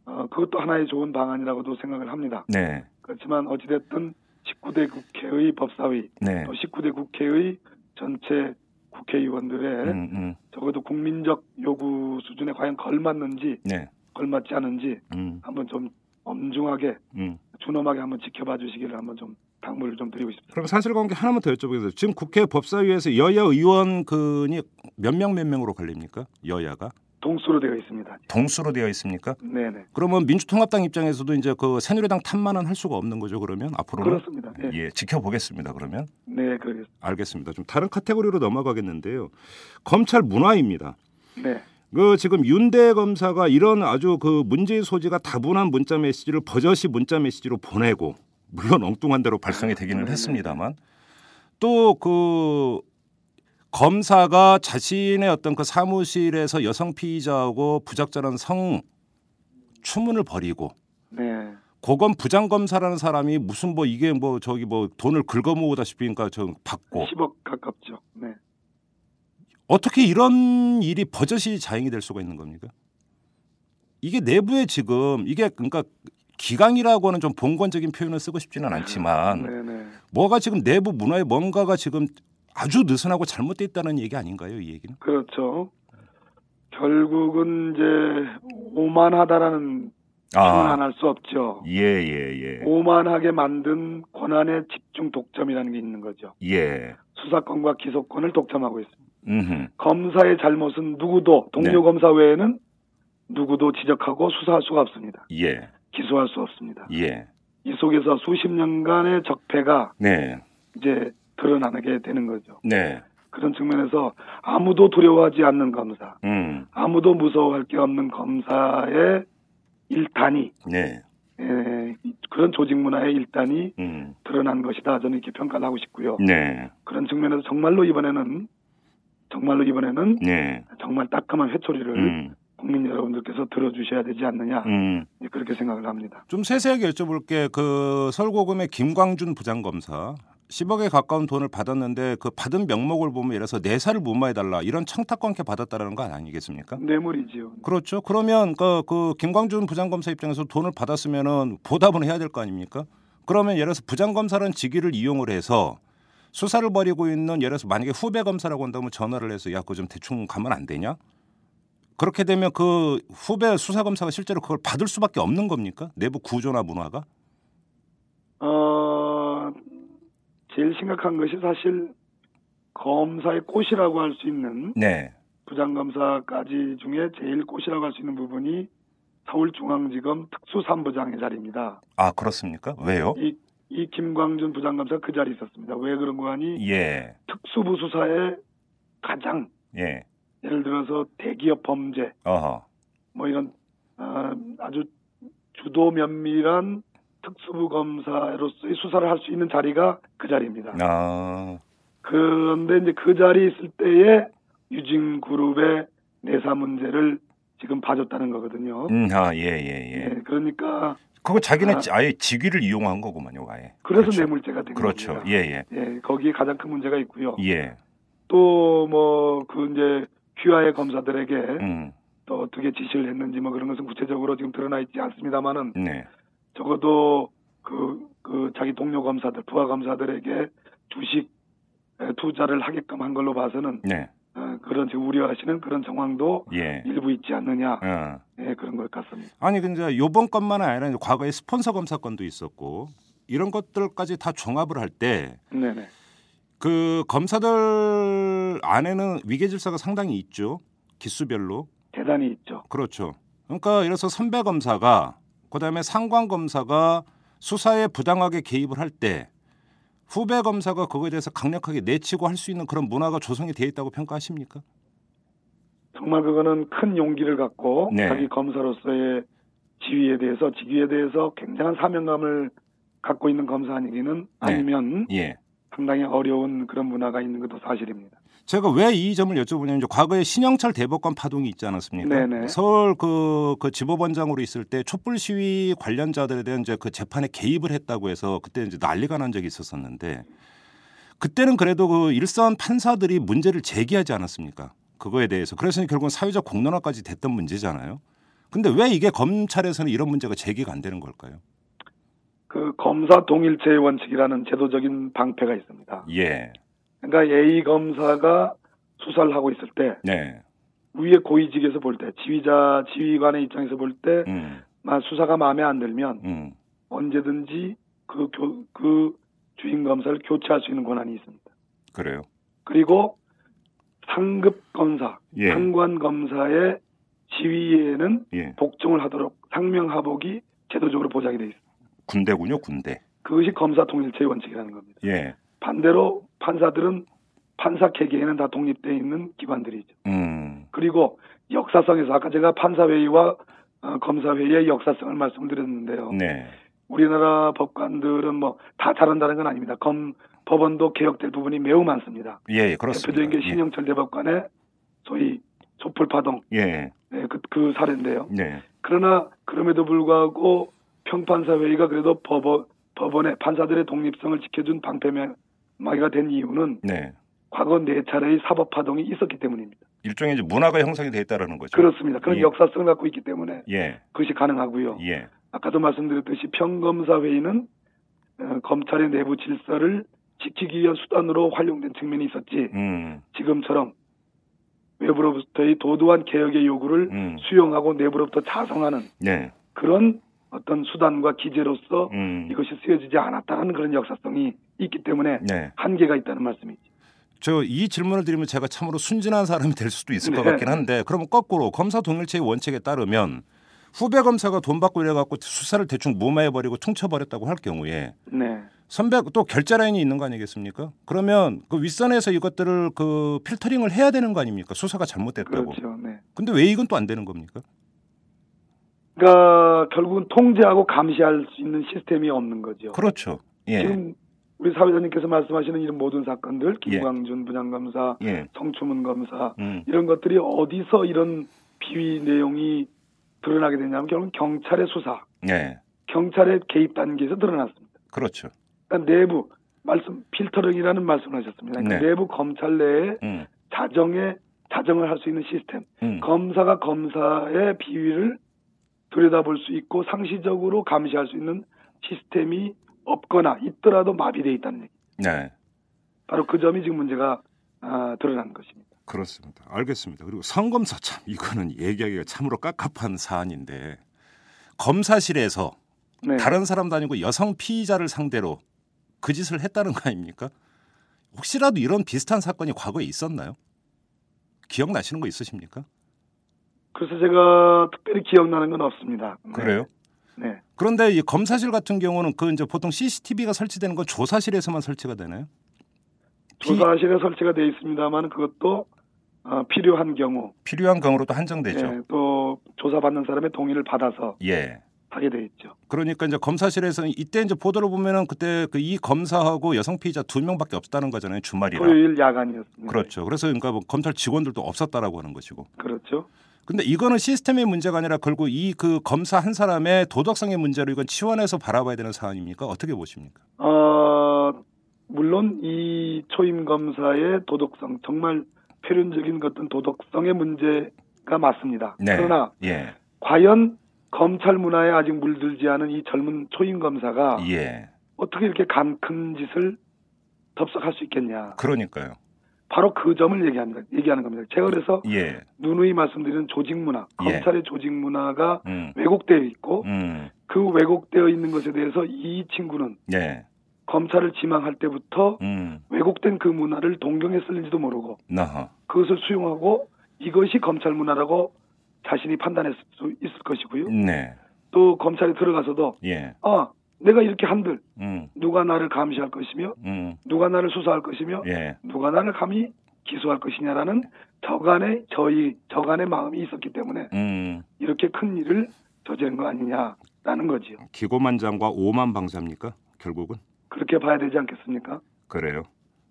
어, 그것도 하나의 좋은 방안이라고도 생각을 합니다. 네. 그렇지만 어찌됐든 19대 국회의 법사위 네. 또 19대 국회의 전체 국회의원들의 음, 음. 적어도 국민적 요구 수준에 과연 걸맞는지 네. 걸맞지 않은지 음. 한번 좀 엄중하게 음. 준엄하게 한번 지켜봐 주시기를 한번 좀 당부를 좀 드리고 싶습니다. 그럼 사실관계 하나만 더 여쭤보겠습니다. 지금 국회 법사위에서 여야 의원근이 몇 명 몇 명으로 갈립니까? 여야가 동수로 되어 있습니다. 동수로 되어 있습니까? 네네. 그러면 민주통합당 입장에서도 이제 그 새누리당 탓만은 할 수가 없는 거죠. 그러면 앞으로는 그렇습니다. 예. 예 지켜보겠습니다. 그러면 네, 그러겠습니다. 알겠습니다. 좀 다른 카테고리로 넘어가겠는데요. 검찰 문화입니다. 네. 그 지금 윤대 검사가 이런 아주 그 문제의 소지가 다분한 문자 메시지를 버젓이 문자 메시지로 보내고 물론 엉뚱한 대로 발송이 되기는 했습니다만 또 그 검사가 자신의 어떤 그 사무실에서 여성 피의자하고 부적절한 성 추문을 벌이고 네. 고검 부장 검사라는 사람이 무슨 뭐 이게 뭐 저기 뭐 돈을 긁어모으다시피 그러니까 저 받고 10억 가깝죠. 네. 어떻게 이런 일이 버젓이 자행이 될 수가 있는 겁니까? 이게 내부에 지금 이게 그러니까 기강이라고 하는 좀 봉건적인 표현을 쓰고 싶지는 않지만 네네. 뭐가 지금 내부 문화에 뭔가가 지금 아주 느슨하고 잘못돼 있다는 얘기 아닌가요? 이 얘기는? 그렇죠. 결국은 이제 오만하다라는 표현 안할수 없죠. 예, 예, 예. 오만하게 만든 권한의 집중 독점이라는 게 있는 거죠. 예. 수사권과 기소권을 독점하고 있습니다. 음. 검사의 잘못은 누구도 동료 네. 검사 외에는 누구도 지적하고 수사할 수가 없습니다. 예. 기소할 수 없습니다. 예. 이 속에서 수십 년간의 적폐가 네. 이제 드러나게 되는 거죠. 네. 그런 측면에서 아무도 두려워하지 않는 검사, 음. 아무도 무서워할 게 없는 검사의 일단이 네. 에, 그런 조직 문화의 일단이 음. 드러난 것이다. 저는 이렇게 평가를 하고 싶고요. 네. 그런 측면에서 정말로 이번에는 정말로 이번에는 네. 정말 따끔한 회초리를 음. 국민 여러분들께서 들어주셔야 되지 않느냐 음. 그렇게 생각을 합니다. 좀 세세하게 여쭤볼게. 그 서울고검의 김광준 부장검사 10억에 가까운 돈을 받았는데 그 받은 명목을 보면 예를 들어서 네 살을 무마해달라 이런 청탁관계 받았다라는 거 아니겠습니까? 뇌물이지요. 그렇죠. 그러면 그, 그 김광준 부장검사 입장에서 돈을 받았으면은 보답은 해야 될 거 아닙니까? 그러면 예를 들어서 부장검사라는 직위를 이용을 해서 수사를 벌이고 있는 예를 들어서 만약에 후배 검사라고 한다면 전화를 해서 야 그거 좀 대충 가면 안 되냐? 그렇게 되면 그 후배 수사 검사가 실제로 그걸 받을 수밖에 없는 겁니까? 내부 구조나 문화가? 어, 제일 심각한 것이 사실 검사의 꽃이라고 할 수 있는 네. 부장검사까지 중에 제일 꽃이라고 할 수 있는 부분이 서울중앙지검 특수삼부장의 자리입니다. 아 그렇습니까? 왜요? 이, 이 김광준 부장검사가 그 자리에 있었습니다. 왜 그런 거 하니 예. 특수부 수사의 가장 예. 예를 들어서 대기업 범죄 어허. 뭐 이런 아, 아주 주도 면밀한 특수부 검사로서의 수사를 할 수 있는 자리가 그 자리입니다. 아. 그런데 이제 그 자리에 있을 때에 유진 그룹의 내사 문제를 지금 봐줬다는 거거든요. 음, 아, 예, 예, 예. 예, 그러니까 그거 자기네 아. 아예 직위를 이용한 거구만요, 아예. 그래서 그렇죠. 뇌물죄가 된 그렇죠. 겁니다. 예, 예. 예, 거기에 가장 큰 문제가 있고요. 예. 또 뭐 그 이제 귀하의 검사들에게 음. 또 어떻게 지시를 했는지 뭐 그런 것은 구체적으로 지금 드러나 있지 않습니다만은 네. 적어도 그, 그 자기 동료 검사들, 부하 검사들에게 주식 에, 투자를 하게끔 한 걸로 봐서는 네. 어, 그런 지금 우려하시는 그런 정황도 예. 일부 있지 않느냐 어. 예, 그런 것 같습니다. 아니 근데 요번 건만 아니라 과거에 스폰서 검사 건도 있었고 이런 것들까지 다 종합을 할때 그. 검사들 안에는 위계 질서가 상당히 있죠. 기수별로. 대단히 있죠. 그렇죠. 그러니까 예를 들어서 선배 검사가 그다음에 상관 검사가 수사에 부당하게 개입을 할 때 후배 검사가 그거에 대해서 강력하게 내치고 할 수 있는 그런 문화가 조성이 되어 있다고 평가하십니까? 정말 그거는 큰 용기를 갖고 네. 자기 검사로서의 지위에 대해서 직위에 대해서 굉장한 사명감을 갖고 있는 검사 아니기는 아니면 예. 상당히 어려운 그런 문화가 있는 것도 사실입니다. 제가 왜 이 점을 여쭤보냐면 과거에 신영철 대법관 파동이 있지 않았습니까? 네네. 서울 그, 그 지법원장으로 있을 때 촛불 시위 관련자들에 대한 이제 그 재판에 개입을 했다고 해서 그때 이제 난리가 난 적이 있었었는데 그때는 그래도 그 일선 판사들이 문제를 제기하지 않았습니까? 그거에 대해서 그래서 결국은 사회적 공론화까지 됐던 문제잖아요. 근데 왜 이게 검찰에서는 이런 문제가 제기가 안 되는 걸까요? 그 검사 동일체의 원칙이라는 제도적인 방패가 있습니다. 예. 그러니까 A 검사가 수사를 하고 있을 때 네. 위에 고위직에서 볼 때 지휘자 지휘관의 입장에서 볼때 음. 수사가 마음에 안 들면 음. 언제든지 그, 교, 그 주임 검사를 교체할 수 있는 권한이 있습니다. 그래요. 그리고 상급 검사, 예. 상관 검사의 지휘에는 예. 복종을 하도록 상명하복이 제도적으로 보장이 돼 있습니다. 군대군요, 군대. 그것이 검사 통일체의 원칙이라는 겁니다. 예. 반대로 판사들은 판사 계계에는 다 독립되어 있는 기관들이죠. 음. 그리고 역사성에서 아까 제가 판사회의와 어, 검사회의의 역사성을 말씀을 드렸는데요. 네. 우리나라 법관들은 뭐 다 잘한다는 건 아닙니다. 검 법원도 개혁될 부분이 매우 많습니다. 예, 예, 그렇습니다. 대표적인 게 신영철 대법관의 소위 촛불 파동 예. 네, 그, 그 사례인데요. 네. 그러나 그럼에도 불구하고 평판사회의가 그래도 법원, 법원의 판사들의 독립성을 지켜준 방패막이가 된 이유는 네. 과거 네 차례의 사법 파동이 있었기 때문입니다. 일종의 이제 문화가 형성이 돼 있다라는 거죠. 그렇습니다. 그런 예. 역사성을 갖고 있기 때문에 예. 그것이 가능하고요. 예. 아까도 말씀드렸듯이 평검사 회의는 어, 검찰의 내부 질서를 지키기 위한 수단으로 활용된 측면이 있었지 음. 지금처럼 외부로부터의 도도한 개혁의 요구를 음. 수용하고 내부로부터 자성하는 네. 그런 어떤 수단과 기제로서 음. 이것이 쓰여지지 않았다는 그런 역사성이 있기 때문에 네. 한계가 있다는 말씀이죠. 저이 질문을 드리면 제가 참으로 순진한 사람이 될 수도 있을 것 네. 같긴 한데 그러면 거꾸로 검사 동일체의 원칙에 따르면 후배 검사가 돈 받고 이래 갖고 수사를 대충 무마해 버리고 퉁쳐 버렸다고 할 경우에 네. 선배 또 결제 라인이 있는 거 아니겠습니까? 그러면 그 윗선에서 이것들을 그 필터링을 해야 되는 거 아닙니까? 수사가 잘못됐다고. 그렇죠. 네. 근데 왜 이건 또 안 되는 겁니까? 그러니까 결국은 통제하고 감시할 수 있는 시스템이 없는 거죠. 그렇죠. 예. 지금 우리 사회자님께서 말씀하시는 이런 모든 사건들, 김광준 부장검사, 예. 성추문 검사 음. 이런 것들이 어디서 이런 비위 내용이 드러나게 되냐면 결국 경찰의 수사, 예. 경찰의 개입 단계에서 드러났습니다. 그렇죠. 그러니까 내부 말씀 필터링이라는 말씀을 하셨습니다. 그러니까 네. 내부 검찰 내에 음. 자정에 자정을 할 수 있는 시스템, 음. 검사가 검사의 비위를 들여다볼 수 있고 상시적으로 감시할 수 있는 시스템이 없거나 있더라도 마비되어 있다는 얘기. 네. 바로 그 점이 지금 문제가 아, 드러난 것입니다. 그렇습니다. 알겠습니다. 그리고 성검사 참 이거는 얘기하기가 참으로 깝깝한 사안인데 검사실에서 네. 다른 사람도 아니고 여성 피의자를 상대로 그 짓을 했다는 거 아닙니까? 혹시라도 이런 비슷한 사건이 과거에 있었나요? 기억나시는 거 있으십니까? 그래서 제가 특별히 기억나는 건 없습니다. 네. 그래요? 네. 그런데 이 검사실 같은 경우는 그 이제 보통 CCTV가 설치되는 건 조사실에서만 설치가 되나요? 피- 조사실에 설치가 되어 있습니다만 그것도 어, 필요한 경우 필요한 경우로도 한정되죠. 예, 또 조사받는 사람의 동의를 받아서 예. 하게 돼 있죠. 그러니까 이제 검사실에서는 이때 이제 보도를 보면은 그때 그 이 검사하고 여성 피의자 두 명밖에 없다는 거잖아요. 주말이라. 토요일 야간이었습니다. 그렇죠. 그래서 그러니까 뭐 검찰 직원들도 없었다라고 하는 것이고. 그렇죠. 근데 이거는 시스템의 문제가 아니라 결국 이 그 검사 한 사람의 도덕성의 문제로 이건 치환해서 바라봐야 되는 사안입니까? 어떻게 보십니까? 어, 물론 이 초임 검사의 도덕성 정말 표현적인 어떤 도덕성의 문제가 맞습니다. 그러나 예. 과연 검찰 문화에 아직 물들지 않은 이 젊은 초임 검사가 예. 어떻게 이렇게 간큰 짓을 덥석할 수 있겠냐. 그러니까요. 바로 그 점을 얘기합니다. 얘기하는 겁니다. 제가 그래서 예. 누누이 말씀드리는 조직 문화, 예. 검찰의 조직 문화가 음. 왜곡되어 있고 음. 그 왜곡되어 있는 것에 대해서 이 친구는 예. 검찰을 지망할 때부터 음. 왜곡된 그 문화를 동경했을는지도 모르고 나하. 그것을 수용하고 이것이 검찰 문화라고 자신이 판단했을 수 있을 것이고요. 네. 또 검찰에 들어가서도 예. 아 내가 이렇게 한들 음. 누가 나를 감시할 것이며 음. 누가 나를 수사할 것이며 예. 누가 나를 감히 기소할 것이냐라는 저간의 저희 저간의 마음이 있었기 때문에 음. 이렇게 큰 일을 저지른 거 아니냐라는 거지요. 기고만장과 오만 방사입니까? 결국은 그렇게 봐야 되지 않겠습니까? 그래요.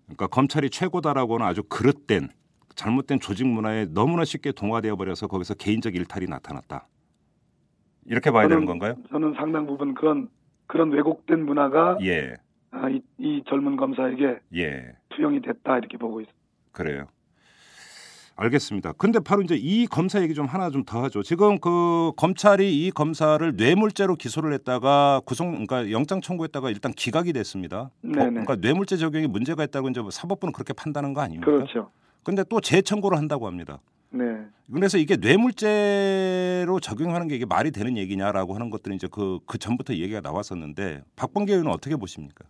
그러니까 검찰이 최고다라고는 아주 그릇된 잘못된 조직 문화에 너무나 쉽게 동화되어 버려서 거기서 개인적 일탈이 나타났다. 이렇게 봐야 되는 건가요? 저는 상당 부분 그런 그런 왜곡된 문화가 예. 아, 이, 이 젊은 검사에게 예. 투영이 됐다 이렇게 보고 있습니다. 그래요. 알겠습니다. 근데 바로 이제 이 검사 얘기 좀 하나 좀 더 하죠. 지금 그 검찰이 이 검사를 뇌물죄로 기소를 했다가 구속 그러니까 영장 청구했다가 일단 기각이 됐습니다. 네네. 법- 그러니까 뇌물죄 적용이 문제가 있다고 이제 뭐 사법부는 그렇게 판단한 거 아닙니까? 그렇죠. 근데 또 재청구를 한다고 합니다. 네. 그래서 이게 뇌물죄로 적용하는 게 이게 말이 되는 얘기냐라고 하는 것들은 이제 그, 그 전부터 얘기가 나왔었는데 박범계 의원은 어떻게 보십니까?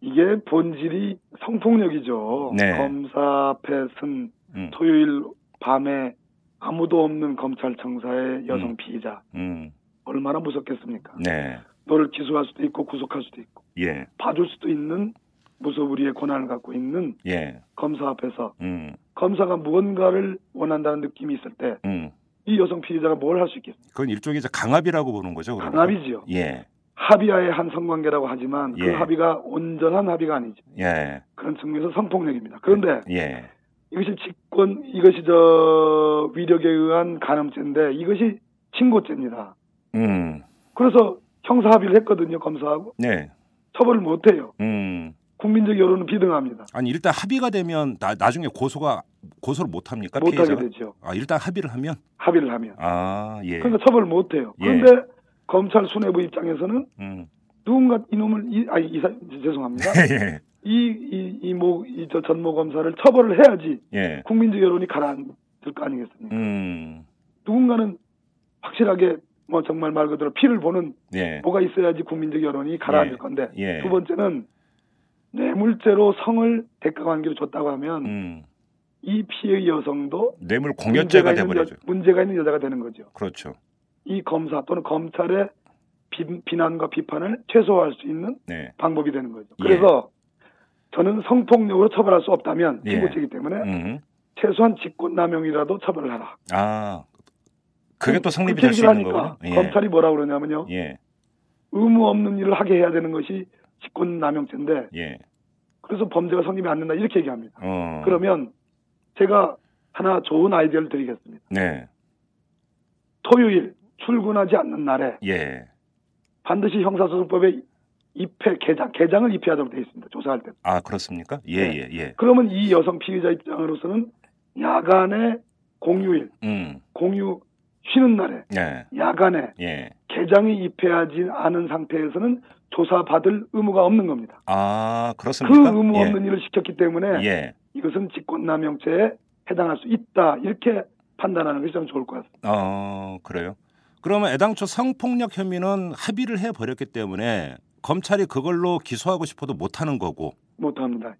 이게 본질이 성폭력이죠. 네. 검사 앞에 쓴 음, 토요일 밤에 아무도 없는 검찰청사의 여성 음. 피의자 음, 얼마나 무섭겠습니까? 네, 너를 기소할 수도 있고 구속할 수도 있고 예, 봐줄 수도 있는 무소불위의 권한을 갖고 있는 예, 검사 앞에서 음, 검사가 무언가를 원한다는 느낌이 있을 때이 음, 여성 피의자가 뭘 할 수 있겠습니까? 그건 일종의 이제 강압이라고 보는 거죠. 그러니까. 강압이지요. 예, 합의하에 한 성관계라고 하지만 그 예. 합의가 온전한 합의가 아니죠. 예, 그런 측면에서 성폭력입니다. 그런데 예, 이것이 직권, 이것이 저 위력에 의한 간음죄인데 이것이 친고죄입니다. 음, 그래서 형사 합의를 했거든요, 검사하고. 네, 처벌을 못해요. 음, 국민적 여론은 비등합니다. 아니 일단 합의가 되면 나, 나중에 고소가 고소를 못 합니까? 못하게? 되죠. 아 일단 합의를 하면 합의를 하면. 아 예, 그러니까 처벌을 못해요. 예. 그런데 검찰 수뇌부 입장에서는 음, 누군가 이놈을 이 아니 이사 죄송합니다. 예. 이이이모이저 전모 검사를 처벌을 해야지 예. 국민적 여론이 가라앉을 거 아니겠습니까? 음. 누군가는 확실하게 뭐 정말 말 그대로 피를 보는 예. 뭐가 있어야지 국민적 여론이 가라앉을 예. 건데 예. 두 번째는 뇌물죄로 성을 대가 관계로 줬다고 하면 음. 이 피해 여성도 뇌물 공여죄가 돼 있는 버리죠. 여, 문제가 있는 여자가 되는 거죠. 그렇죠. 이 검사 또는 검찰의 비, 비난과 비판을 최소화할 수 있는 네. 방법이 되는 거죠. 예. 그래서 저는 성폭력으로 처벌할 수 없다면 예. 신고죄이기 때문에 음. 최소한 직권남용이라도 처벌을 하라. 아. 그게 또 그- 성립이 그렇게 될수 있는 거군요. 예. 검찰이 뭐라 그러냐면요. 예. 의무 없는 일을 하게 해야 되는 것이 직권 남용죄인데 예. 그래서 범죄가 성립이 안 된다 이렇게 얘기합니다. 어. 그러면 제가 하나 좋은 아이디어를 드리겠습니다. 네. 토요일 출근하지 않는 날에 예. 반드시 형사소송법에 입회 개장 개장을 입회하도록 되어 있습니다. 조사할 때. 아, 그렇습니까? 예, 네. 예, 예. 그러면 이 여성 피해자 입장으로서는 야간에 공휴일, 음. 공휴 쉬는 날에 예. 야간에 예. 개장이 입회하지 않은 상태에서는 조사받을 의무가 없는 겁니다. 아, 그 그렇습니까? 의무 예. 없는 일을 시켰기 때문에 예. 이것은 직권남용죄에 해당할 수 있다 이렇게 판단하는 것이 좀 좋을 것 같습니다. 어, 그래요. 그러면 애당초 성폭력 혐의는 합의를 해 버렸기 때문에 검찰이 그걸로 기소하고 싶어도 못 하는 거고. 못합니다.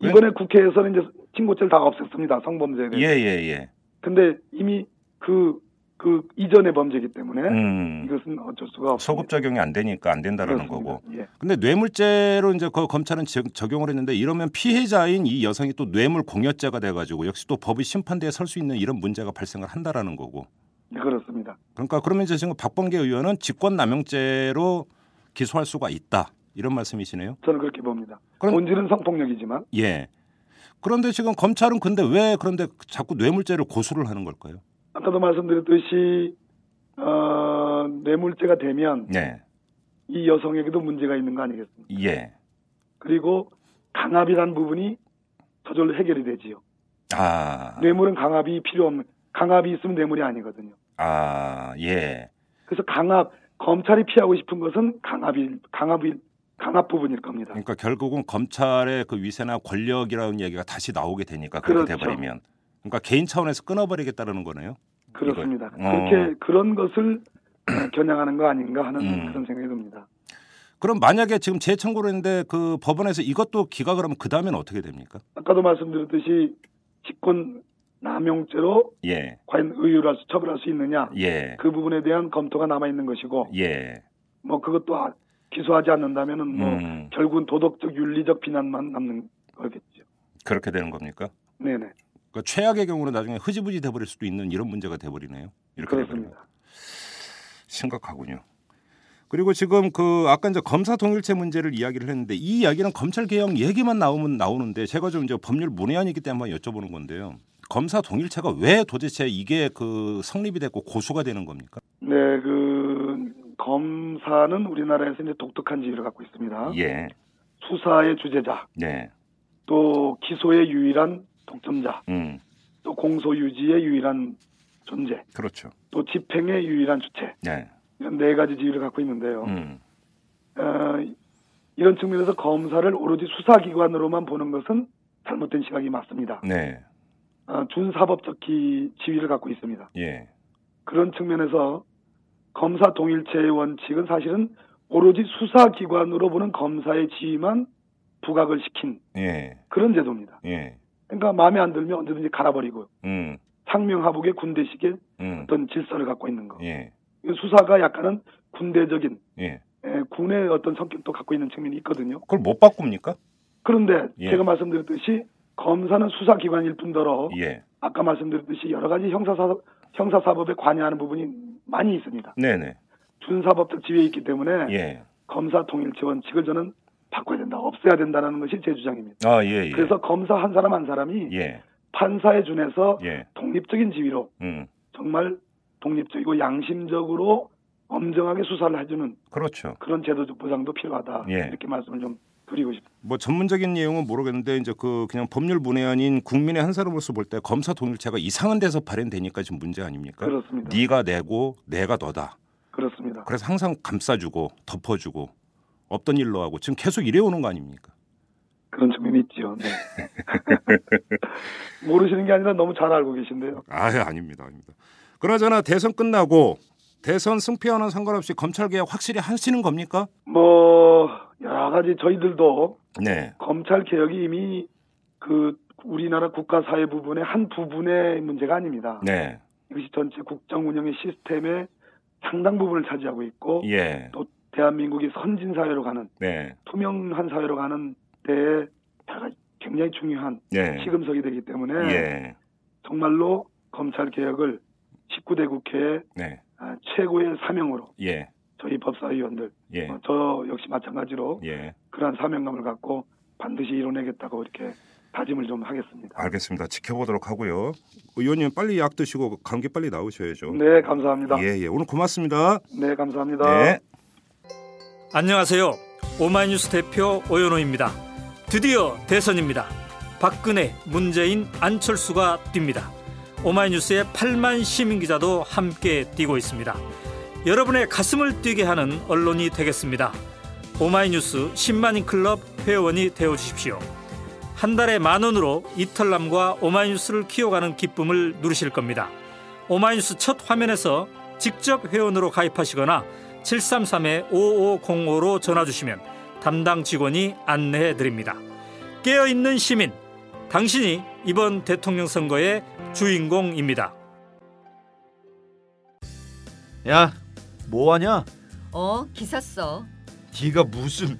왜? 이번에 국회에서는 이제 친고죄를 다 없앴습니다. 성범죄에 예, 대해서. 예, 예. 근데 이미 그, 그 이전의 범죄이기 때문에 음. 이것은 어쩔 수가 없습니다. 소급 적용이 안 되니까 안 된다라는 그렇습니다. 거고. 예. 근데 뇌물죄로 이제 그 검찰은 적- 적용을 했는데 이러면 피해자인 이 여성이 또 뇌물 공여죄가 돼 가지고 역시 또 법이 심판대에 설 수 있는 이런 문제가 발생을 한다라는 거고. 네, 그렇습니다. 그러니까 그러면 이제 지금 박범계 의원은 직권 남용죄로 기소할 수가 있다. 이런 말씀이시네요. 저는 그렇게 봅니다. 그럼- 본질은 성폭력이지만 예. 그런데 지금 검찰은 근데 왜 그런데 자꾸 뇌물죄를 고수를 하는 걸까요? 아까도 말씀드렸듯이 어, 뇌물죄가 되면 네. 이 여성에게도 문제가 있는 거 아니겠습니까? 예. 그리고 강압이라는 부분이 저절로 해결이 되지요. 아. 뇌물은 강압이 필요 없는 강압이 있으면 뇌물이 아니거든요. 아, 예. 그래서 강압 검찰이 피하고 싶은 것은 강압이 강압이 강압 부분일 겁니다. 그러니까 결국은 검찰의 그 위세나 권력이라는 얘기가 다시 나오게 되니까 그렇게 그렇죠. 돼버리면 그러니까 개인 차원에서 끊어버리겠다는 거네요. 그렇습니다. 이걸. 어. 그렇게 그런 것을 겨냥하는 거 아닌가 하는 음. 그런 생각이 듭니다. 그럼 만약에 지금 재청구를 했는데 그 법원에서 이것도 기각을 하면 그 다음에는 어떻게 됩니까? 아까도 말씀드렸듯이 직권 남용죄로 예, 과연 의율할 수 처벌할 수 있느냐 예, 그 부분에 대한 검토가 남아 있는 것이고 예. 뭐 그것도 아- 기소하지 않는다면은 뭐 음, 결국은 도덕적 윤리적 비난만 남는 거겠죠. 그렇게 되는 겁니까? 네네 그러니까 최악의 경우는 나중에 흐지부지 돼버릴 수도 있는 이런 문제가 돼버리네요. 이렇게 돼버리면 그렇습니다. 심각하군요. 그리고 지금 그 아까 이제 검사 동일체 문제를 이야기를 했는데 이 이야기는 검찰 개혁 얘기만 나오면 나오는데 제가 좀 이제 법률 문외한이기 때문에 한번 여쭤보는 건데요. 검사 동일체가 왜 도대체 이게 그 성립이 됐고 고수가 되는 겁니까? 네, 그 검사는 우리나라에서 이제 독특한 지위를 갖고 있습니다. 예, 수사의 주제자, 네, 또 기소의 유일한 독점자, 음, 또 공소 유지의 유일한 존재, 그렇죠. 또 집행의 유일한 주체 네, 이런 네 가지 지위를 갖고 있는데요. 음, 어, 이런 측면에서 검사를 오로지 수사기관으로만 보는 것은 잘못된 시각이 맞습니다. 네, 어, 준사법적 기, 지위를 갖고 있습니다. 예, 그런 측면에서 검사 동일체의 원칙은 사실은 오로지 수사기관으로 보는 검사의 지위만 부각을 시킨 예, 그런 제도입니다. 예, 그러니까 마음에 안 들면 언제든지 갈아버리고 음, 상명하복의 군대식의 음, 어떤 질서를 갖고 있는 거. 예, 수사가 약간은 군대적인 예. 에, 군의 어떤 성격도 갖고 있는 측면이 있거든요. 그걸 못 바꿉니까? 그런데 예. 제가 말씀드렸듯이 검사는 수사기관일 뿐더러 예, 아까 말씀드렸듯이 여러 가지 형사사법, 형사사법에 관여하는 부분이 많이 있습니다. 네, 네, 준사법적 지위에 있기 때문에 예, 검사 통일체 원칙을 저는 바꿔야 된다, 없애야 된다는 것이 제 주장입니다. 아, 예, 예, 그래서 검사 한 사람 한 사람이 예, 판사에 준해서 예, 독립적인 지위로 음, 정말 독립적이고 양심적으로 엄정하게 수사를 해주는 그렇죠. 그런 제도적 보장도 필요하다 예. 이렇게 말씀을 좀 드리고 싶습니다. 뭐 전문적인 내용은 모르겠는데 이제 그 그냥 법률 문외한인 국민의 한 사람으로서 볼 때 검사 동일체가 이상한 데서 발현되니까 지금 문제 아닙니까? 그렇습니다. 네가 내고 내가 너다. 그렇습니다. 그래서 항상 감싸주고 덮어주고 없던 일로 하고 지금 계속 이래 오는 거 아닙니까? 그런 측면이 있지요. 네. 모르시는 게 아니라 너무 잘 알고 계신데요. 아, 아닙니다, 아닙니다. 그나저나 대선 끝나고 대선 승패와는 상관없이 검찰 개혁 확실히 하시는 겁니까? 뭐 여러 가지 저희들도 네, 검찰 개혁이 이미 그 우리나라 국가 사회 부분의 한 부분의 문제가 아닙니다. 네, 이것이 전체 국정 운영의 시스템의 상당 부분을 차지하고 있고 예, 또 대한민국이 선진 사회로 가는 네, 투명한 사회로 가는 데에 굉장히 중요한 네, 시금석이 되기 때문에 예, 정말로 검찰 개혁을 19대 국회의 네, 아, 최고의 사명으로 예, 저희 법사위원들 예, 어, 저 역시 마찬가지로 예. 그러한 사명감을 갖고 반드시 이뤄내겠다고 이렇게 다짐을 좀 하겠습니다. 알겠습니다. 지켜보도록 하고요. 의원님 빨리 약 드시고 감기 빨리 나으셔야죠. 네, 감사합니다. 예, 예. 오늘 고맙습니다. 네, 감사합니다. 네. 안녕하세요. 오마이뉴스 대표 오연호입니다. 드디어 대선입니다. 박근혜, 문재인, 안철수가 뜁니다. 오마이뉴스의 8만 시민 기자도 함께 뛰고 있습니다. 여러분의 가슴을 뛰게 하는 언론이 되겠습니다. 오마이뉴스 10만인 클럽 회원이 되어 주십시오. 한 달에 만 원으로 이털남과 오마이뉴스를 키워가는 기쁨을 누리실 겁니다. 오마이뉴스 첫 화면에서 직접 회원으로 가입하시거나 733-5505로 전화 주시면 담당 직원이 안내해 드립니다. 깨어 있는 시민, 당신이 이번 대통령 선거의 주인공입니다. 야, 뭐 하냐? 어, 기사 써. 네가 무슨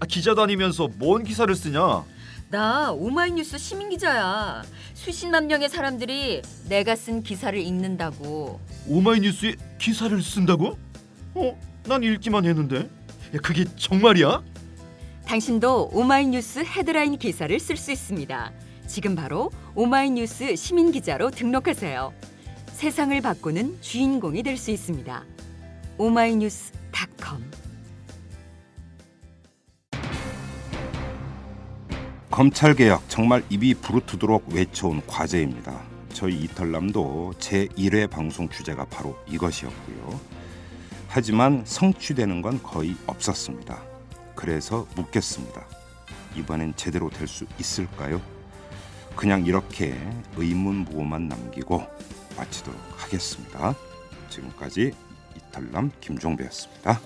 아, 기자 다니면서 뭔 기사를 쓰냐? 나 오마이뉴스 시민 기자야. 수십만 명의 사람들이 내가 쓴 기사를 읽는다고. 오마이뉴스에 기사를 쓴다고? 어, 난 읽기만 했는데. 야, 그게 정말이야? 당신도 오마이뉴스 헤드라인 기사를 쓸 수 있습니다. 지금 바로 오마이뉴스 시민 기자로 등록하세요. 세상을 바꾸는 주인공이 될 수 있습니다. 오마이뉴스닷컴 검찰 개혁 정말 입이 부르트도록 외쳐온 과제입니다. 저희 이털남도 제 1회 방송 주제가 바로 이것이었고요. 하지만 성취되는 건 거의 없었습니다. 그래서 묻겠습니다. 이번엔 제대로 될 수 있을까요? 그냥 이렇게 의문무호만 남기고 마치도록 하겠습니다. 지금까지 이털남 김종배였습니다.